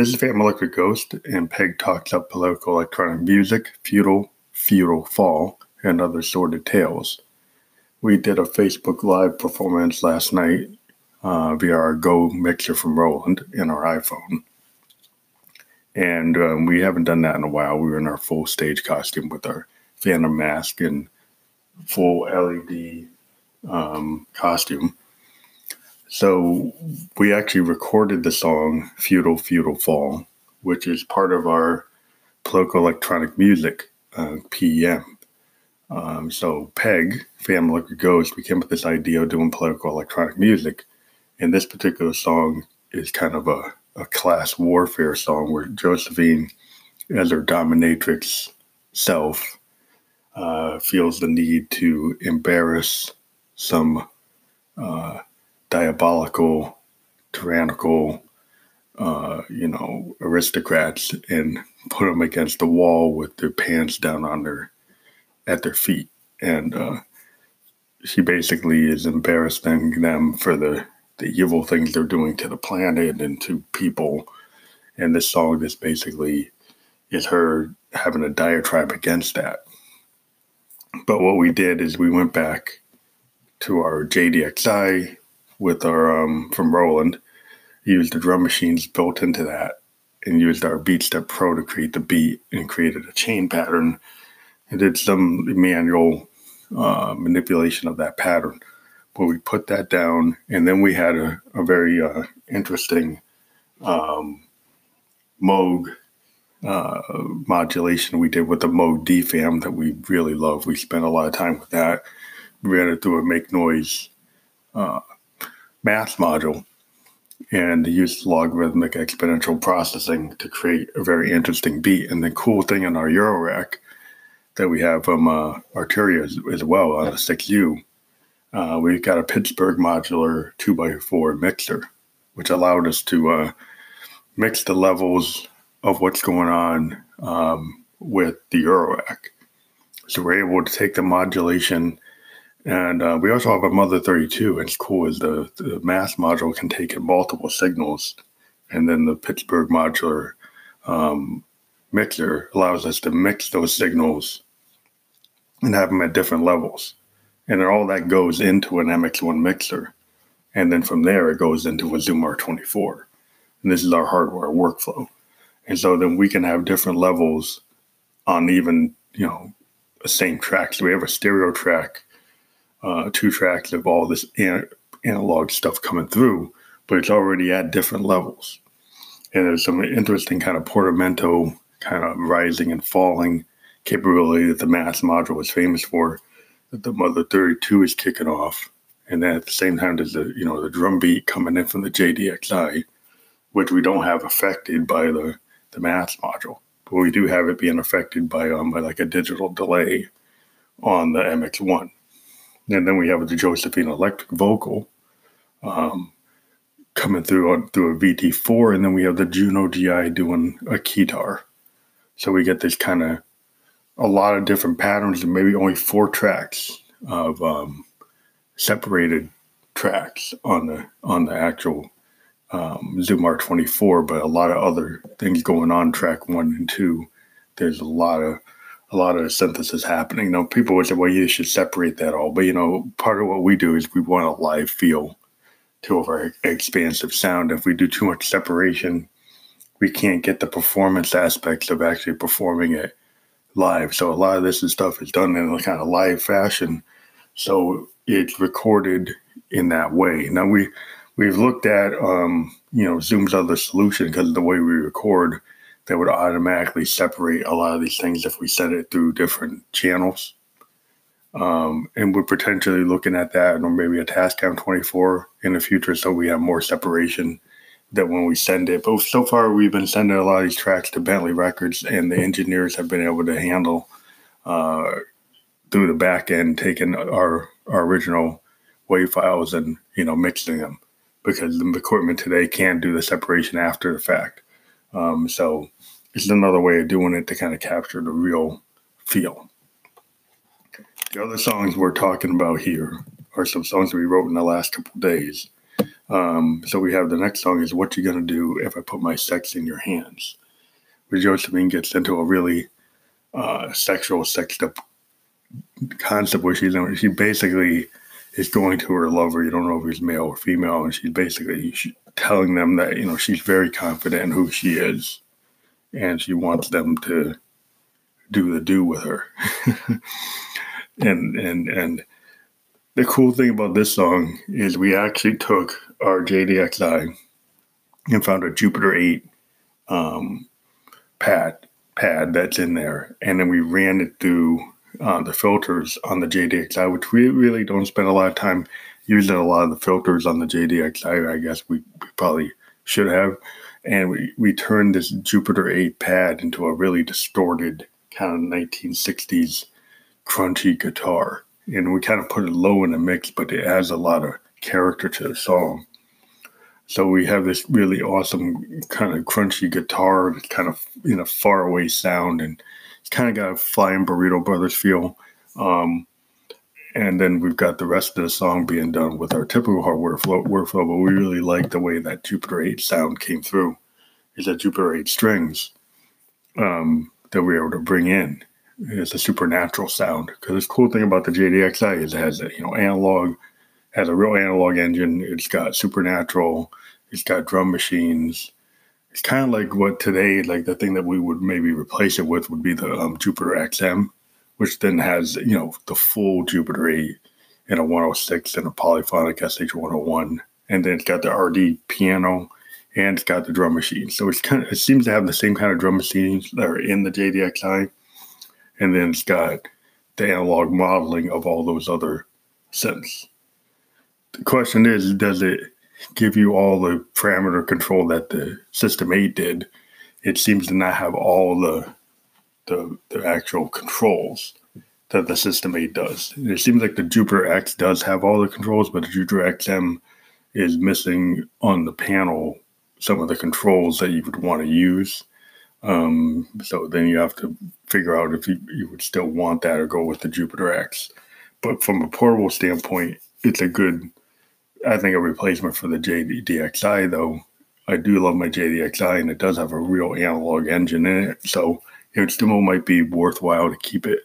This is Phantom Electric Ghost, and Peg talks up political electronic music, feudal, feudal fall, and other sordid tales. We did a Facebook Live performance last night uh, via our Go mixer from Roland in our iPhone. And um, we haven't done that in a while. We were in our full stage costume with our Phantom mask and full LED um, costume. So we actually recorded the song Feudal Feudal Fall, which is part of our political electronic music, uh, PEM. Um, so Peg, Phantom Electric Ghost, we came up with this idea of doing political electronic music. And this particular song is kind of a, a class warfare song where Josephine, as her dominatrix self, uh, feels the need to embarrass some uh, diabolical, tyrannical, uh, you know, aristocrats and put them against the wall with their pants down on their at their feet, and uh, she basically is embarrassing them for the the evil things they're doing to the planet and to people. And this song is basically is her having a diatribe against that. But what we did is we went back to our JDXI with our um, from Roland, used the drum machines built into that, and used our BeatStep Pro to create the beat and created a chain pattern and did some manual uh, manipulation of that pattern. But we put that down, and then we had a, a very uh, interesting um, Moog uh, modulation we did with the Moog DFAM that we really love. We spent a lot of time with that. We ran it through a make noise uh, math module and used logarithmic exponential processing to create a very interesting beat. And the cool thing in our Eurorack that we have from uh, Arturia as, as, well on the 6U, uh, we've got a Pittsburgh modular 2x4 mixer, which allowed us to uh, mix the levels of what's going on um, with the Eurorack. So we're able to take the modulation, and uh, we also have a Mother 32. And it's cool is the, the math module can take in multiple signals, and then the Pittsburgh modular um, mixer allows us to mix those signals and have them at different levels. And then all that goes into an MX1 mixer. And then from there, it goes into a Zoom R24. And this is our hardware workflow. And so then we can have different levels on even, you know, the same track. So we have a stereo track, uh, two tracks of all this an- analog stuff coming through, but it's already at different levels. And there's some interesting kind of portamento kind of rising and falling capability that the math module is famous for that the Mother 32 is kicking off. And then at the same time, there's the you know the drum beat coming in from the JDXI, which we don't have affected by the the math module, but we do have it being affected by um by like a digital delay on the MX1. And then we have the Josephine electric vocal um, coming through on through a VT4, and then we have the Juno GI doing a keytar. So we get this kind of a lot of different patterns and maybe only four tracks of um, separated tracks on the on the actual um, Zoom R24, but a lot of other things going on track one and two. There's a lot of a lot of synthesis happening. You know, people would say, "Well, you should separate that all," but you know, part of what we do is we want a live feel to a very expansive sound. If we do too much separation, we can't get the performance aspects of actually performing it live. So a lot of this stuff is done in a kind of live fashion. So it's recorded in that way. Now we we've looked at um, you know Zoom's other solution because of the way we record that would automatically separate a lot of these things if we set it through different channels. Um, and we're potentially looking at that or maybe a Tascam 24 in the future so we have more separation that when we send it. But so far, we've been sending a lot of these tracks to Bentley Records, and the engineers have been able to handle uh, through the back end, taking our, our original wave files and you know mixing them because the equipment today can't do the separation after the fact. Um, so it's another way of doing it to kind of capture the real feel. The other songs we're talking about here are some songs we wrote in the last couple days. Um, so we have the next song is "What You Gonna Do If I Put My Sex in Your Hands," where Josephine gets into a really uh, sexual, sexed up concept where she's she basically is going to her lover. You don't know if he's male or female, and she's basically telling them that you know she's very confident in who she is, and she wants them to do the do with her. and and and the cool thing about this song is we actually took our JDXI and found a Jupiter 8 um, pad pad that's in there, and then we ran it through uh, the filters on the JDXI, which we really don't spend a lot of time using a lot of the filters on the JDXI. I guess we, we probably should have. And we, we turned this Jupiter 8 pad into a really distorted kind of 1960s crunchy guitar. And we kind of put it low in the mix, but it adds a lot of character to the song. So we have this really awesome kind of crunchy guitar, kind of you know far away sound, and kind of got a Flying Burrito Brothers feel. Um, and then we've got the rest of the song being done with our typical hardware flow, workflow, but we really like the way that Jupiter 8 sound came through. Is that Jupiter 8 strings um, that we were able to bring in. It's a supernatural sound. Because the cool thing about the JDXI is it has a you know analog, has a real analog engine. It's got supernatural. It's got drum machines it's kind of like what today, like the thing that we would maybe replace it with would be the um, Jupiter XM, which then has, you know, the full Jupiter 8 and a 106 and a polyphonic SH101. And then it's got the RD piano and it's got the drum machine. So it's kind of, it seems to have the same kind of drum machines that are in the JDXI. And then it's got the analog modeling of all those other synths. The question is, does it give you all the parameter control that the System 8 did, it seems to not have all the the, the actual controls that the System 8 does. It seems like the Jupiter X does have all the controls, but the Jupiter XM is missing on the panel some of the controls that you would want to use. Um, so then you have to figure out if you, you would still want that or go with the Jupiter X. But from a portable standpoint, it's a good I think a replacement for the JDXI, though. I do love my JDXI, and it does have a real analog engine in it, so it still might be worthwhile to keep it.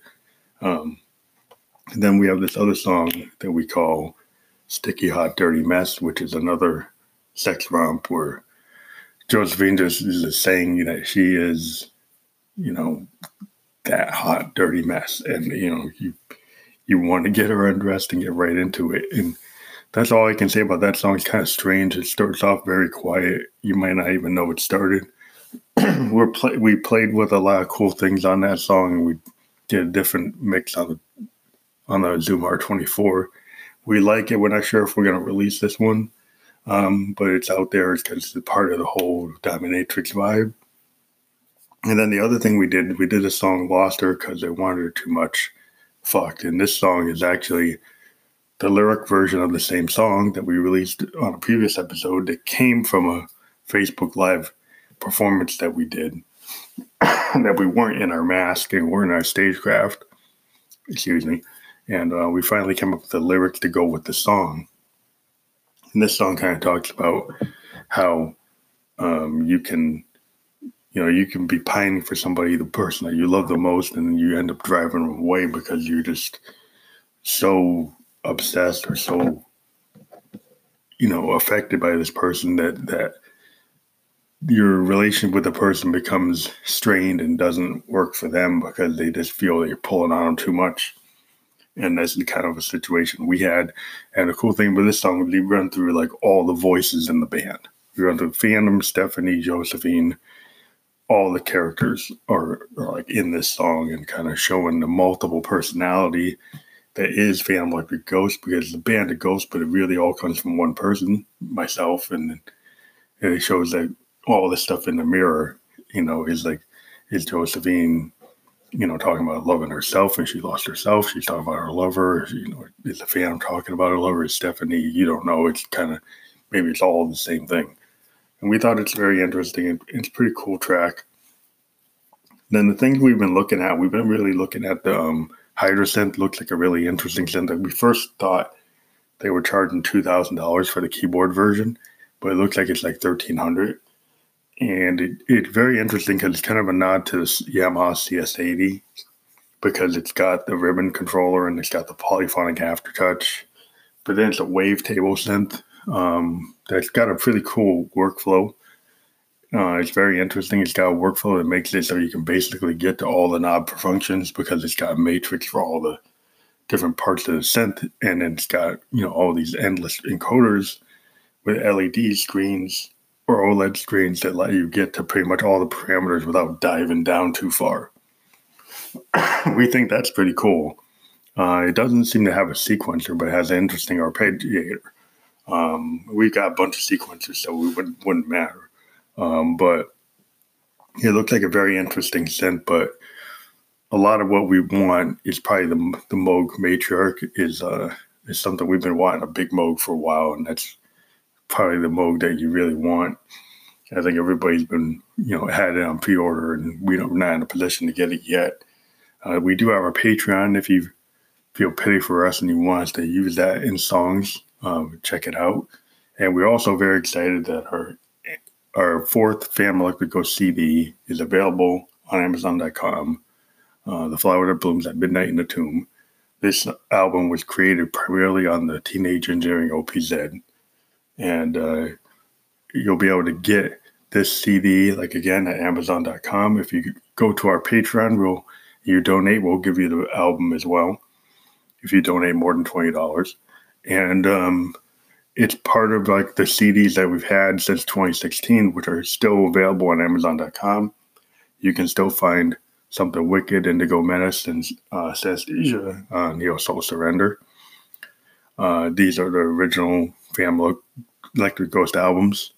Um, then we have this other song that we call "Sticky Hot Dirty Mess," which is another sex romp where Josephine just is saying that she is, you know, that hot dirty mess, and you know you you want to get her undressed and get right into it, and that's all I can say about that song. It's kind of strange. It starts off very quiet. You might not even know it started. We're play- we played with a lot of cool things on that song, we did a different mix on the on the Zoom R24. We like it. We're not sure if we're going to release this one, um, but it's out there because it's part of the whole dominatrix vibe. And then the other thing we did, we did a song "Lost Her" because I wanted her too much. Fucked. And this song is actually the lyric version of the same song that we released on a previous episode that came from a Facebook Live performance that we did that we weren't in our mask and weren't in our stagecraft. Excuse me. And uh, we finally came up with the lyrics to go with the song. And this song kind of talks about how um, you can, you know, you can be pining for somebody, the person that you love the most, and you end up driving away because you're just so obsessed or so you know affected by this person that that your relationship with the person becomes strained and doesn't work for them because they just feel that you're pulling on them too much. And that's the kind of a situation we had. And the cool thing about this song we run through like all the voices in the band. We run through phantom stephanie josephine. All the characters are, are like in this song and kind of showing the multiple personality that is Phantom Electric Ghost because the band of Ghost, but it really all comes from one person, myself, and, it shows that all this stuff in the mirror, you know, is like is Josephine, you know, talking about loving herself and she lost herself. She's talking about her lover. You know, is the Phantom talking about her lover? Is Stephanie? You don't know. It's kind of maybe it's all the same thing. And we thought it's very interesting. It's a pretty cool track. Then the things we've been looking at, we've been really looking at the um, Hydrasynth looks like a really interesting synth. we first thought they were charging two thousand dollars for the keyboard version, but it looks like it's like thirteen hundred. And it, it's very interesting because it's kind of a nod to Yamaha CS80 because it's got the ribbon controller and it's got the polyphonic aftertouch. But then it's a wavetable synth um, that's got a pretty cool workflow. Uh, it's very interesting. It's got a workflow that makes it so you can basically get to all the knob functions because it's got a matrix for all the different parts of the synth, and then it's got you know all these endless encoders with LED screens or OLED screens that let you get to pretty much all the parameters without diving down too far. we think that's pretty cool. Uh, it doesn't seem to have a sequencer, but it has an interesting arpeggiator. Um, we got a bunch of sequencers, so it wouldn't, wouldn't matter. Um, but it looks like a very interesting synth, but a lot of what we want is probably the the Moog matriarch is uh is something we've been wanting a big Moog for a while, and that's probably the Moog that you really want. I think everybody's been you know had it on pre-order, and we don't not in a position to get it yet. Uh, we do have our Patreon. If you feel pity for us and you want us to use that in songs, um, check it out. And we're also very excited that our our fourth Phantom Electric Ghost CD is available on Amazon.com. Uh, the Flower That Blooms at Midnight in the Tomb. This album was created primarily on the Teenage Engineering OPZ. And uh, you'll be able to get this CD, like again, at Amazon.com. If you go to our Patreon, we'll you donate, we'll give you the album as well. If you donate more than twenty dollars, and um, it's part of like the CDs that we've had since 2016, which are still available on Amazon.com. You can still find something wicked, Indigo Menace, and uh, Synesthesia, uh, Neo Soul Surrender. Uh, these are the original Phantom Electric Ghost albums.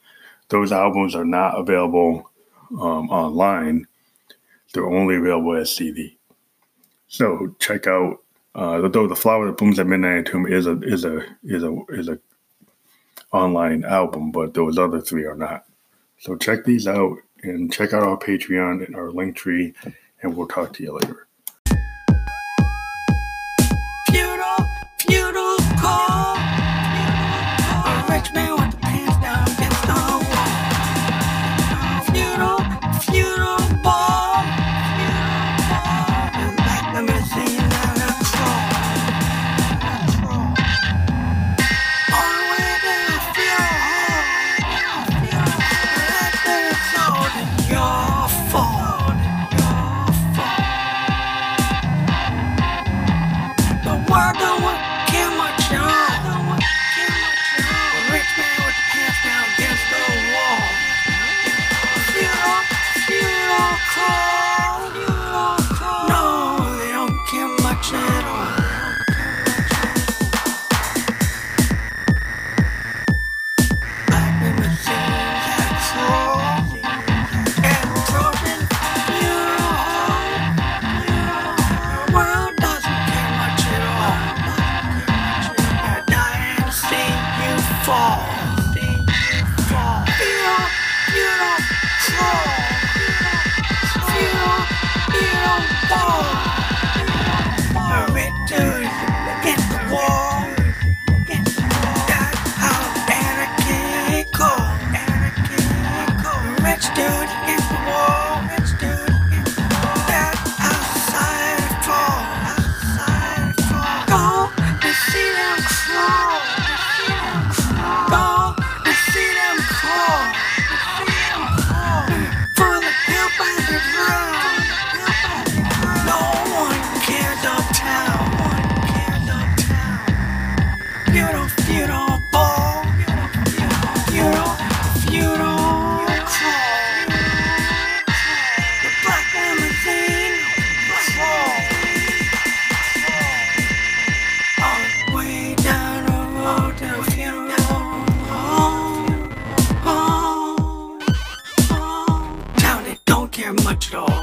Those albums are not available um, online. They're only available as CD. So check out uh, though the flower that blooms at midnight tomb is a is a is a is a online album, but those other three are not. So check these out and check out our Patreon and our link tree, and we'll talk to you later. You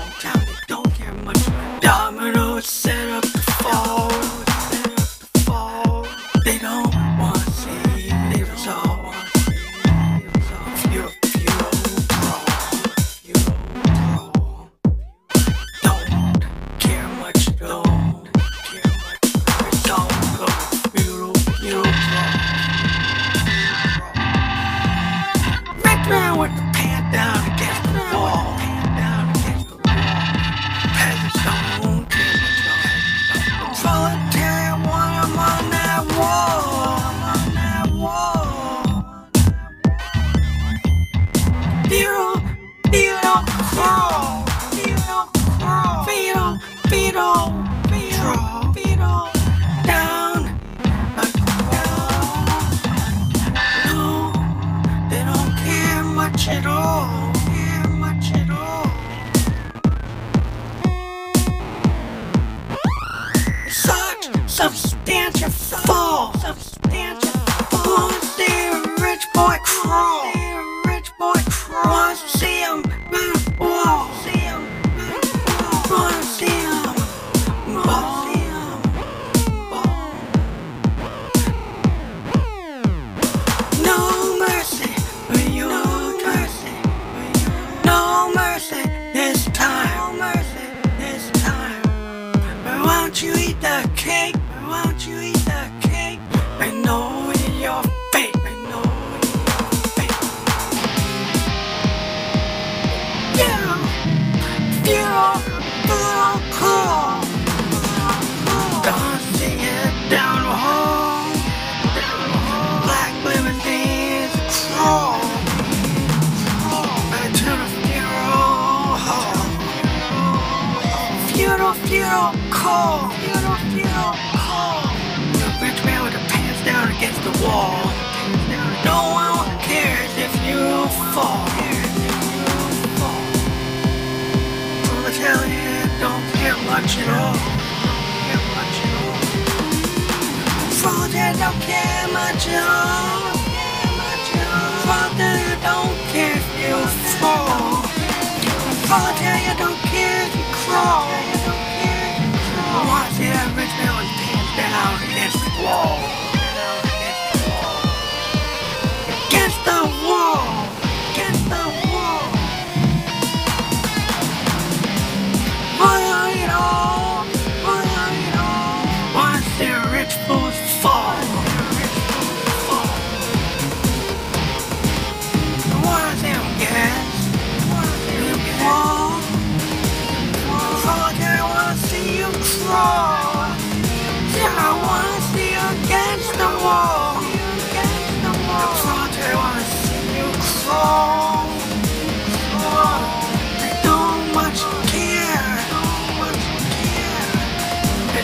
substantial fall.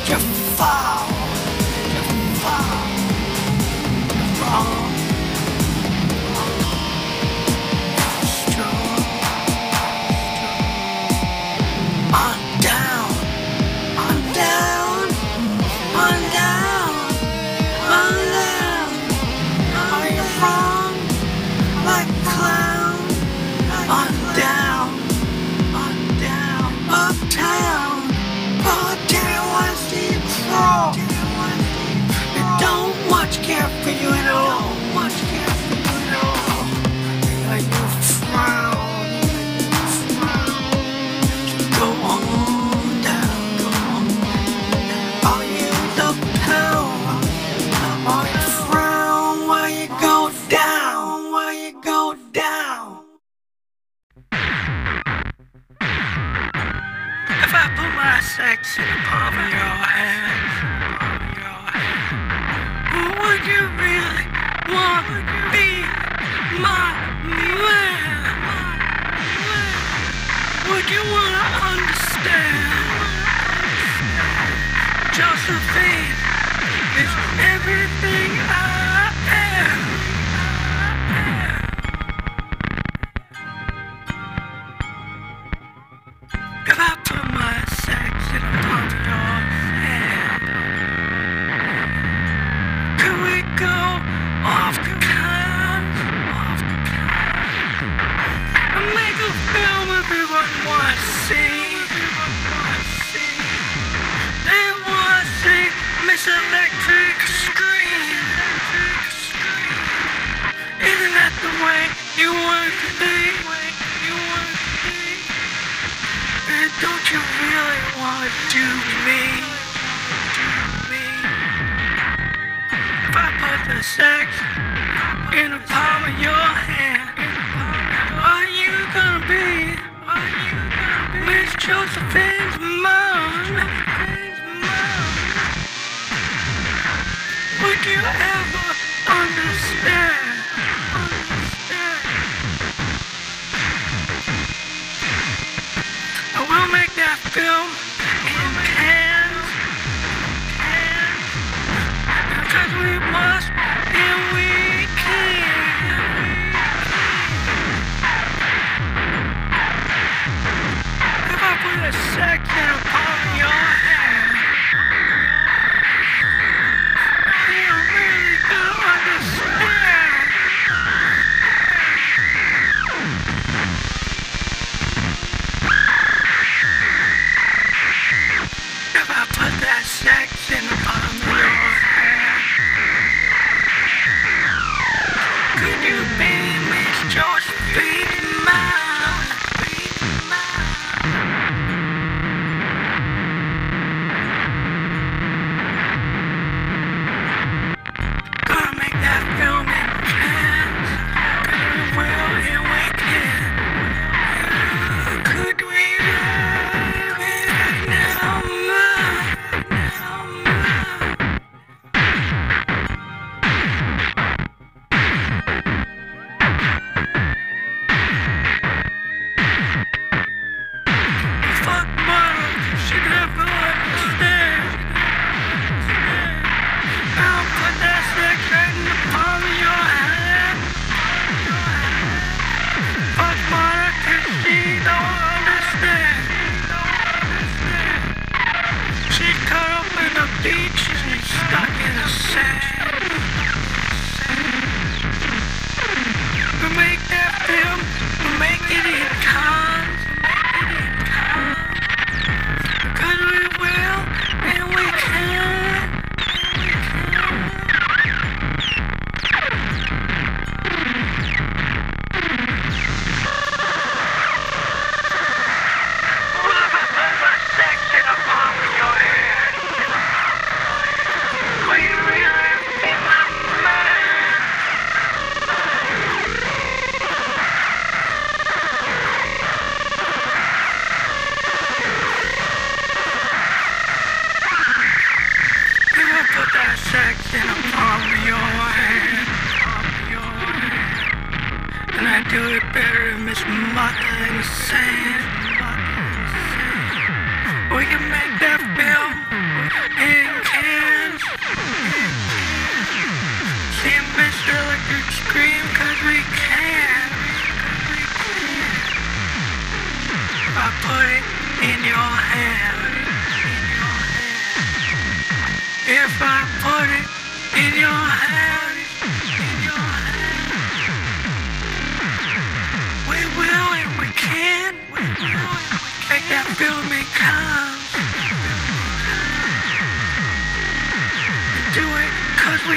You fall. You fall. Wrong. Strong.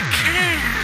We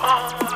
you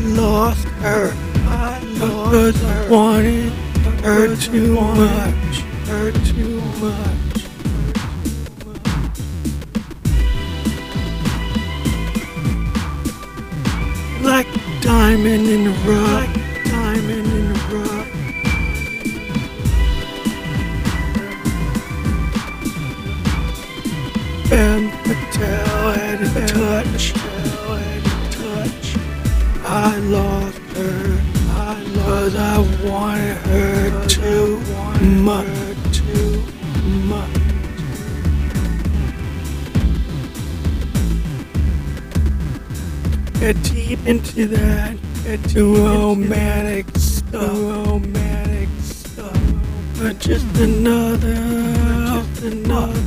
lost her. I lost her. wanted her too much. Her too much. Like diamond in the rough. get deep into that, into romantic stuff, romantic stuff. But just another, just another.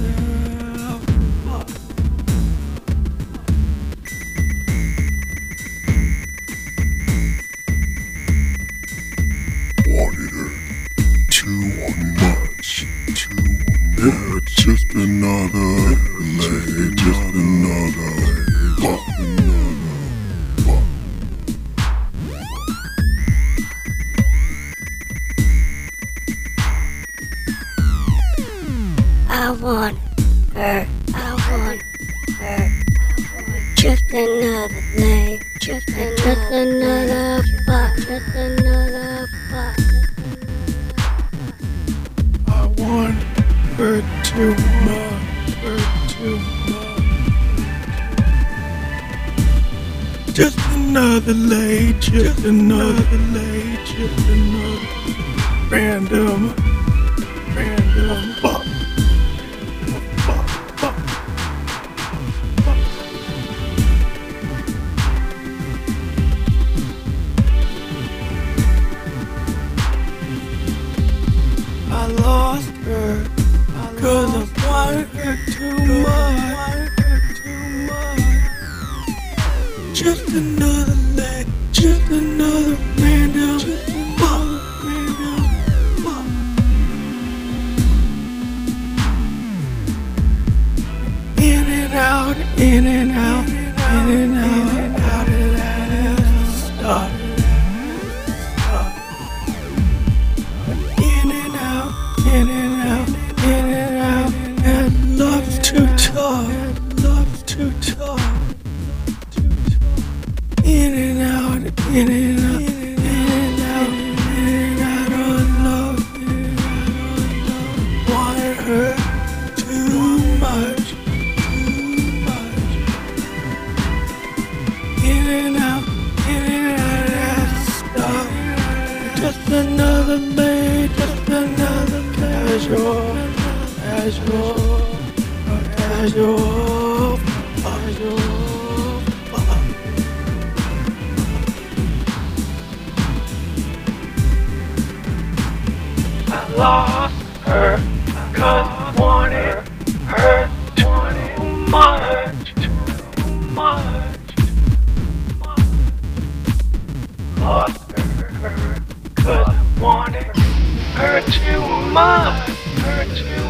much, too much. Just another leg, just another random. Pop. Pop. In and out, in and out, in and out. lost her I wanted her too much, too much, too much. Lost her cause I wanted her too much,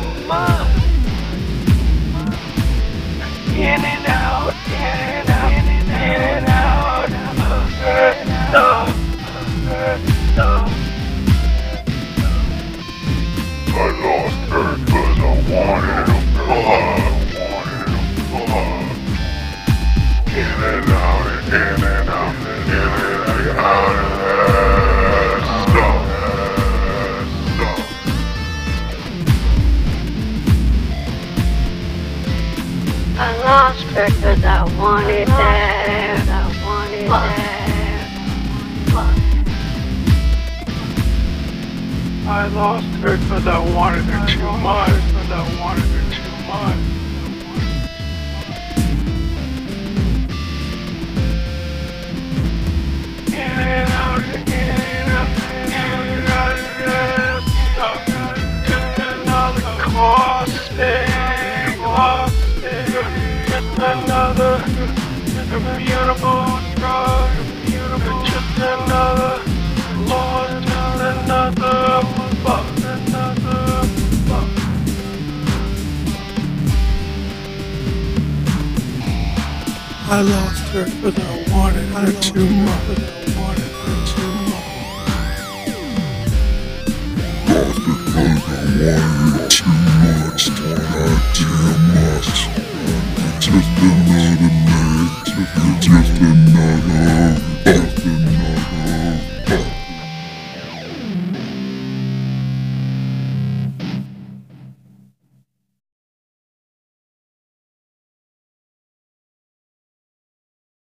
I lost her because I wanted that. I wanted her. I lost her because I wanted her too much. Officer I an award too much.